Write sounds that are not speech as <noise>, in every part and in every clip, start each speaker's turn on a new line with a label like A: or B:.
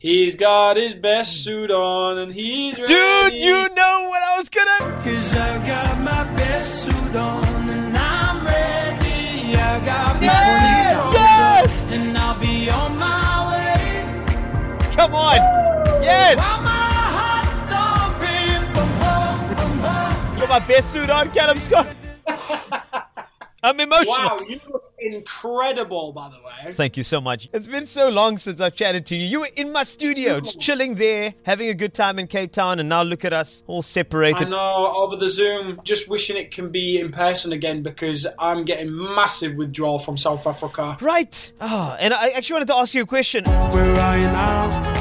A: He's got his best suit on and he's
B: Dude,
A: ready.
B: you know what I was gonna.
C: Cause I got my best suit on and I'm ready. I got my sleeves rolled
B: Yes!
C: and I'll be on my way.
B: Come on! Yes!
C: My stomping, boom, boom, boom, boom.
B: Got my best suit on, Callum Scott. <laughs> I'm emotional.
A: Wow, you look incredible, by the way.
B: Thank you so much. It's been so long since I've chatted to you. You were in my studio, just chilling there, having a good time in Cape Town, and now look at us, all separated.
A: I
B: separated.
A: know over the Zoom, just wishing it can be in person again because I'm getting massive withdrawal from South Africa.
B: Right. Oh, and I actually wanted to ask you a question.
C: Where are you now?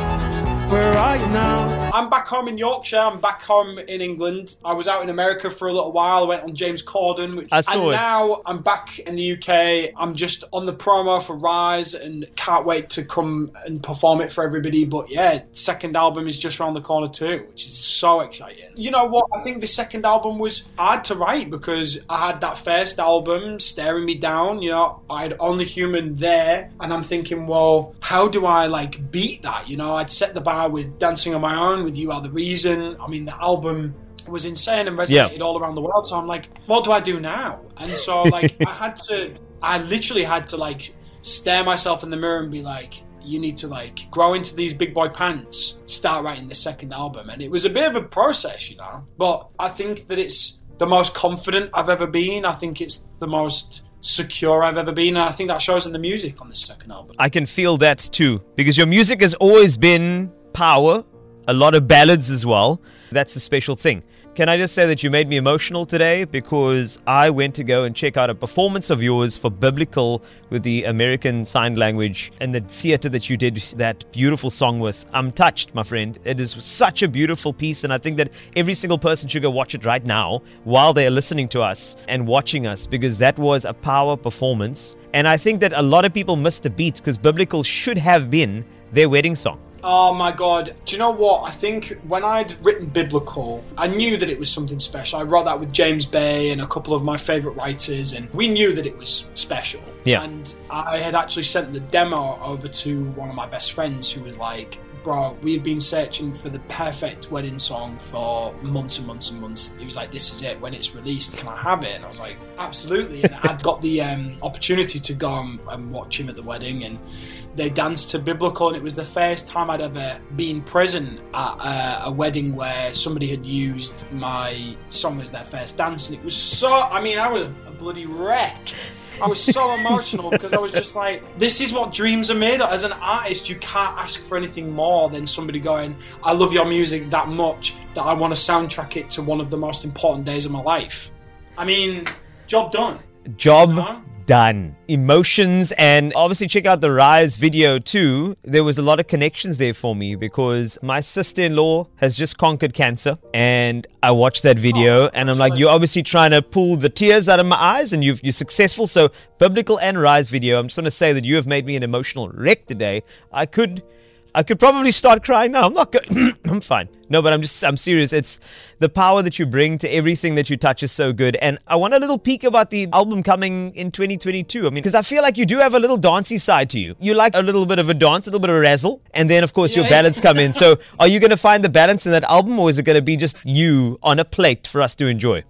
C: You now?
A: I'm back home in Yorkshire. I'm back home in England. I was out in America for a little while. I went on James Corden, which
B: I saw
A: and
B: it.
A: now I'm back in the UK. I'm just on the promo for Rise and can't wait to come and perform it for everybody. But yeah, second album is just around the corner too, which is so exciting. You know what? I think the second album was hard to write because I had that first album staring me down. You know, I had Only Human there, and I'm thinking, well, how do I like beat that? You know, I'd set the bar with Dancing on My Own, with You Are the Reason. I mean, the album was insane and resonated
B: Yeah.
A: all around the world. So I'm like, what do I do now? And so like <laughs> I had to, I literally had to like stare myself in the mirror and be like, you need to like grow into these big boy pants, start writing the second album. And it was a bit of a process, you know. But I think that it's the most confident I've ever been. I think it's the most secure I've ever been. And I think that shows in the music on the second album.
B: I can feel that too, because your music has always been power, a lot of ballads as well. That's the special thing. Can I just say that you made me emotional today because I went to go and check out a performance of yours for Biblical with the American Sign Language and the theater that you did that beautiful song with. I'm touched, my friend. It is such a beautiful piece, and I think that every single person should go watch it right now while they are listening to us and watching us because that was a power performance. And I think that a lot of people missed a beat because Biblical should have been their wedding song.
A: Oh my god. Do you know what? I think when I'd written Biblical, I knew that it was something special. I wrote that with James Bay and a couple of my favourite writers, and we knew that it was special.
B: Yeah.
A: And I had actually sent the demo over to one of my best friends who was like, Bro, we've been searching for the perfect wedding song for months and months and months. He was like, This is it. When it's released, can I have it? And I was like, Absolutely. And I'd got the um, opportunity to go and, and watch him at the wedding, and they danced to biblical and it was the first time i'd ever been present at a, a wedding where somebody had used my song as their first dance and it was so i mean i was a, a bloody wreck i was so emotional because i was just like this is what dreams are made of. As an artist you can't ask for anything more than somebody going i love your music that much that i want to soundtrack it to one of the most important days of my life. I mean job done.
B: Job
A: Uh-huh.
B: Done. Emotions, and obviously check out the Rise video too. There was a lot of connections there for me because my sister in law has just conquered cancer, and I watched that video, oh, and I'm like, you're obviously trying to pull the tears out of my eyes, and you've, you're successful. So, Biblical and Rise video, I'm just going to say that you have made me an emotional wreck today. I could. I could probably start crying now. I'm not good. <clears throat> I'm fine. No, but I'm just, I'm serious. It's the power that you bring to everything that you touch is so good. And I want a little peek about the album coming in 2022. I mean, because I feel like you do have a little dancey side to you. You like a little bit of a dance, a little bit of a razzle. And then, of course, your
A: Yeah.
B: ballads come in. So <laughs> are you going to find the balance in that album or is it going to be just you on a plate for us to enjoy?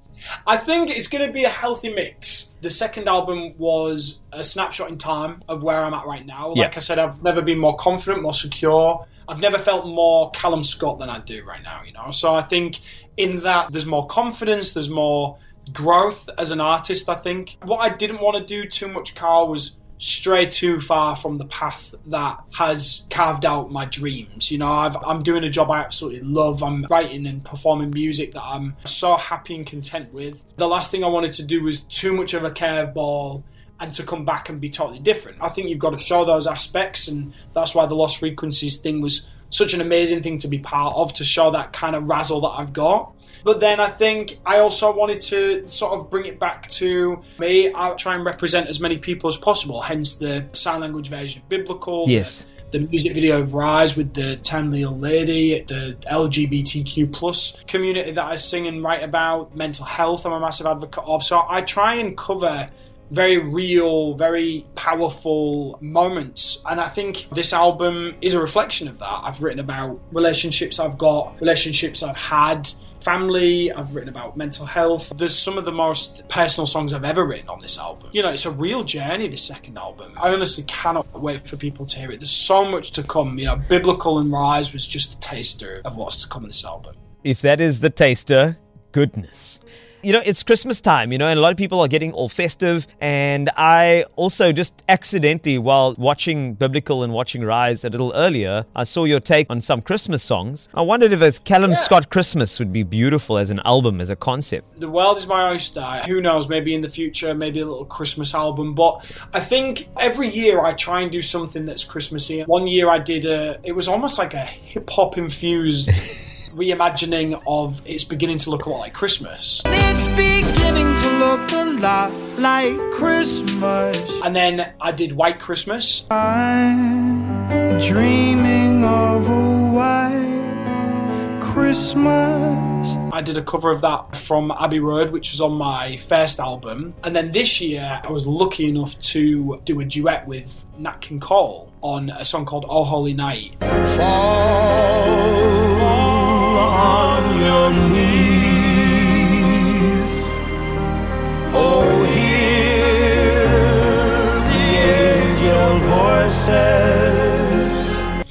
A: I think it's going to be a healthy mix. The second album was a snapshot in time of where I'm at right now. Like
B: Yeah.
A: I said, I've never been more confident, more secure. I've never felt more Callum Scott than I do right now, you know. So I think in that there's more confidence, there's more growth as an artist, I think. What I didn't want to do too much, Carl, was stray too far from the path that has carved out my dreams. You know, I've, I'm doing a job I absolutely love. I'm writing and performing music that I'm so happy and content with. The last thing I wanted to do was too much of a curveball and to come back and be totally different. I think you've got to show those aspects, and that's why the Lost Frequencies thing was such an amazing thing to be part of to show that kind of razzle that I've got. But then I think I also wanted to sort of bring it back to me. I try and represent as many people as possible, hence the sign language version of biblical.
B: Yes.
A: The, the music video of Rise with the Ten Little Lady, the LGBTQ plus community that I sing and write about, mental health I'm a massive advocate of. So I try and cover very real, very powerful moments. And I think this album is a reflection of that. I've written about relationships I've got, relationships I've had, family, I've written about mental health. There's some of the most personal songs I've ever written on this album. You know, it's a real journey, this second album. I honestly cannot wait for people to hear it. There's so much to come. You know, Biblical and Rise was just a taster of what's to come in this album.
B: If that is the taster, goodness. You know, it's Christmas time, you know, and a lot of people are getting all festive. And I also just accidentally, while watching Biblical and watching Rise a little earlier, I saw your take on some Christmas songs. I wondered if a Callum Scott Christmas would be beautiful as an album, as a concept.
A: The world is my oyster. Who knows? Maybe in the future, maybe a little Christmas album. But I think every year I try and do something that's Christmassy. One year I did a. It was almost like a hip hop infused <laughs> reimagining of. It's beginning to look a lot like Christmas.
C: It's beginning to look a lot like Christmas.
A: And then I did White Christmas.
C: I'm dreaming of a white Christmas.
A: I did a cover of that from Abbey Road, which was on my first album. And then this year, I was lucky enough to do a duet with Nat King Cole on a song called Oh Holy Night.
C: Fall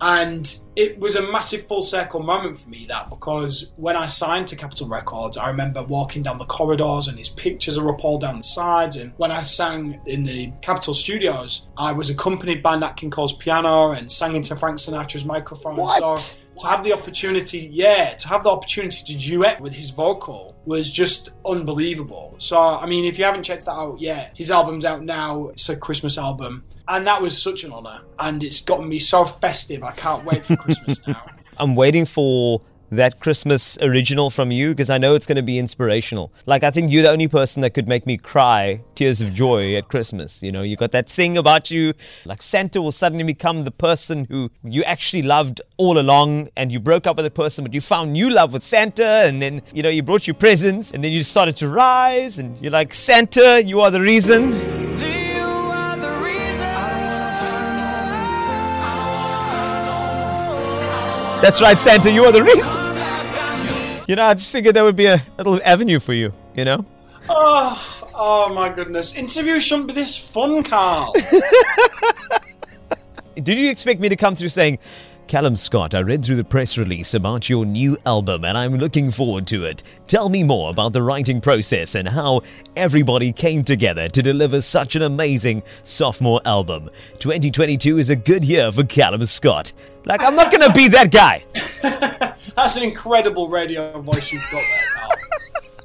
A: And it was a massive full circle moment for me that because when I signed to Capitol Records, I remember walking down the corridors and his pictures are up all down the sides. And when I sang in the Capitol studios, I was accompanied by Nat King Cole's piano and sang into Frank Sinatra's microphone.
B: What?
A: So to have the opportunity, yeah, to have the opportunity to duet with his vocal was just unbelievable. So, I mean, if you haven't checked that out yet, his album's out now. It's a Christmas album. And that was such an honour. And it's gotten me so festive. I can't wait for Christmas <laughs> now.
B: I'm waiting for that Christmas original from you because I know it's going to be inspirational. Like, I think you're the only person that could make me cry tears of joy at Christmas. You know, you got that thing about you, like Santa will suddenly become the person who you actually loved all along, and you broke up with a person, but you found new love with Santa, and then, you know, you brought you presents, and then you started to rise, and you're like, Santa, you are the reason. That's right, Santa, you are the reason. You know, I just figured there would be a little avenue for you, you know?
A: oh, oh my goodness. Interviews shouldn't be this fun, Carl. <laughs>
B: Did you expect me to come through saying, Callum Scott, I read through the press release about your new album and I'm looking forward to it. Tell me more about the writing process and how everybody came together to deliver such an amazing sophomore album. 2022 is a good year for Callum Scott. Like, I'm not gonna be that guy. <laughs>
A: That's an incredible radio voice you've got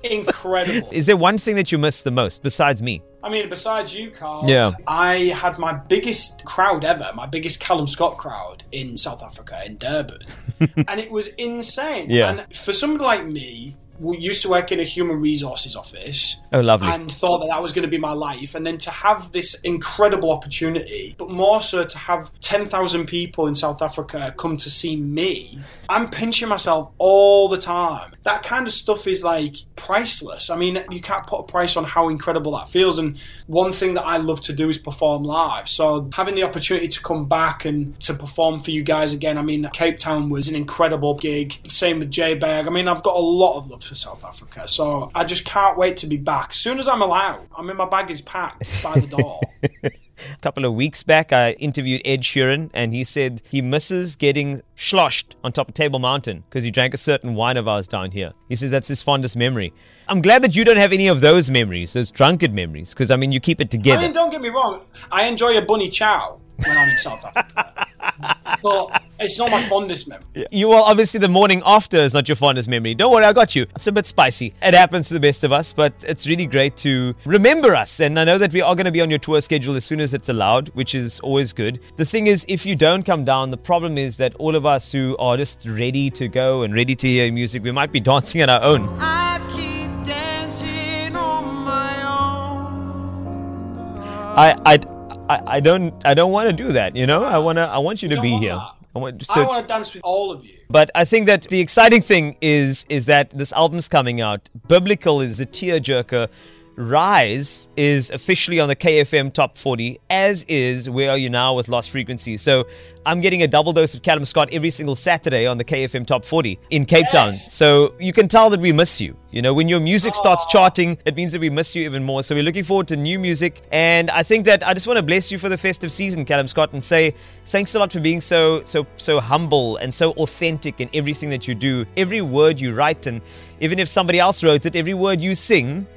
A: there, <laughs> Incredible.
B: Is there one thing that you miss the most besides me?
A: I mean, besides you, Carl,
B: Yeah.
A: I had my biggest crowd ever, my biggest Callum Scott crowd in South Africa, in Durban. <laughs> and it was insane.
B: Yeah.
A: And for somebody like me, used to work in a human resources office,
B: Oh, lovely.
A: and thought that that was going to be my life, and then to have this incredible opportunity, but more so to have 10,000 people in South Africa come to see me, I'm pinching myself all the time. That kind of stuff is like priceless. I mean, you can't put a price on how incredible that feels. And one thing that I love to do is perform live. So having the opportunity to come back and to perform for you guys again, I mean, Cape Town was an incredible gig. Same with Joburg. I mean, I've got a lot of love for South Africa. So I just can't wait to be back. As soon as I'm allowed, I mean, my bag is packed by the door. <laughs>
B: A couple of weeks back, I interviewed Ed Sheeran, and he said he misses getting sloshed on top of Table Mountain because he drank a certain wine of ours down here. He says that's his fondest memory. I'm glad that you don't have any of those memories, those drunkard memories, because I mean, you keep it
A: I
B: together.
A: mean, don't get me wrong. I enjoy a bunny chow when I'm in South Africa. <laughs> but it's not my fondest memory.
B: You will obviously the morning after is not your fondest memory. Don't worry, I got you. It's a bit spicy. It happens to the best of us, but it's really great to remember us. And I know that we are going to be on your tour schedule as soon as it's allowed, which is always good. The thing is, if you don't come down, the problem is that all of us who are just ready to go and ready to hear music, we might be dancing on our own.
C: I keep dancing on my own.
B: I, I, I, don't, I don't want to do that. You know, I wanna, I want you to
A: don't
B: be here.
A: that.
B: I want,
A: I want to dance with all of you.
B: But I think that the exciting thing is is that this album's coming out. Biblical is a tearjerker Rise is officially on the KFM Top 40, as is Where Are You Now with Lost Frequency. So I'm getting a double dose of Callum Scott every single Saturday on the KFM Top 40 in Cape Town. So you can tell that we miss you. You know, when your music starts charting, it means that we miss you even more. So we're looking forward to new music. And I think that I just want to bless you for the festive season, Callum Scott, and say thanks a lot for being so so so humble and so authentic in everything that you do. Every word you write and even if somebody else wrote it, every word you sing,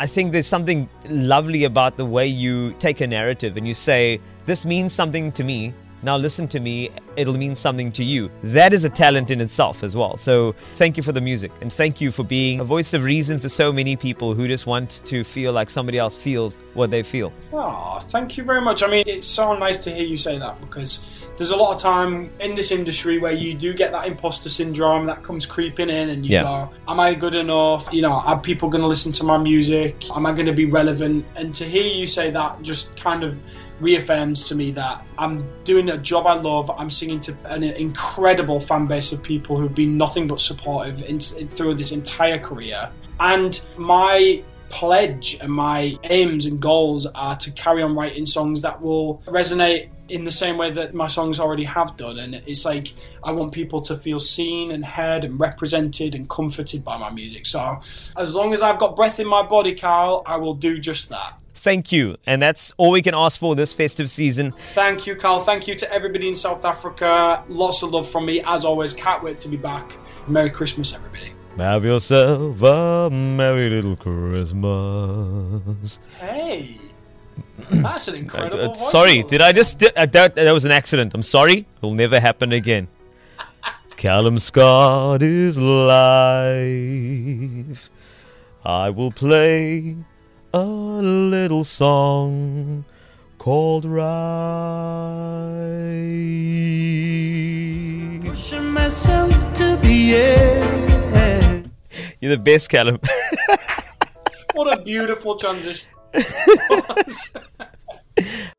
B: I think there's something lovely about the way you take a narrative and you say, This means something to me. Now listen to me, it'll mean something to you. That is a talent in itself as well. So thank you for the music and thank you for being a voice of reason for so many people who just want to feel like somebody else feels what they feel.
A: Oh, thank you very much. I mean, it's so nice to hear you say that because there's a lot of time in this industry where you do get that imposter syndrome that comes creeping in, and you
B: Yeah.
A: go, "Am I good enough? You know, are people going to listen to my music? Am I going to be relevant?" And to hear you say that just kind of reaffirms to me that I'm doing a job I love. I'm singing to an incredible fan base of people who've been nothing but supportive in, in- through this entire career, and my pledge and my aims and goals are to carry on writing songs that will resonate in the same way that my songs already have done. And it's like I want people to feel seen and heard and represented and comforted by my music. So as long as I've got breath in my body Carl I will do just that
B: Thank you. And that's all we can ask for this festive season.
A: thank you Carl thank you to everybody in South Africa lots of love from me as always can't wait to be back Merry Christmas everybody
B: Have yourself a merry little Christmas.
A: hey <clears throat> that's an incredible
B: Uh, sorry, did I just. Did, uh, that, that was an accident. I'm sorry. It'll never happen again. <laughs> Callum Scott is live. I will play a little song called Rise.
C: Pushing myself to the edge.
B: You're the best, Callum.
A: what a beautiful transition <laughs>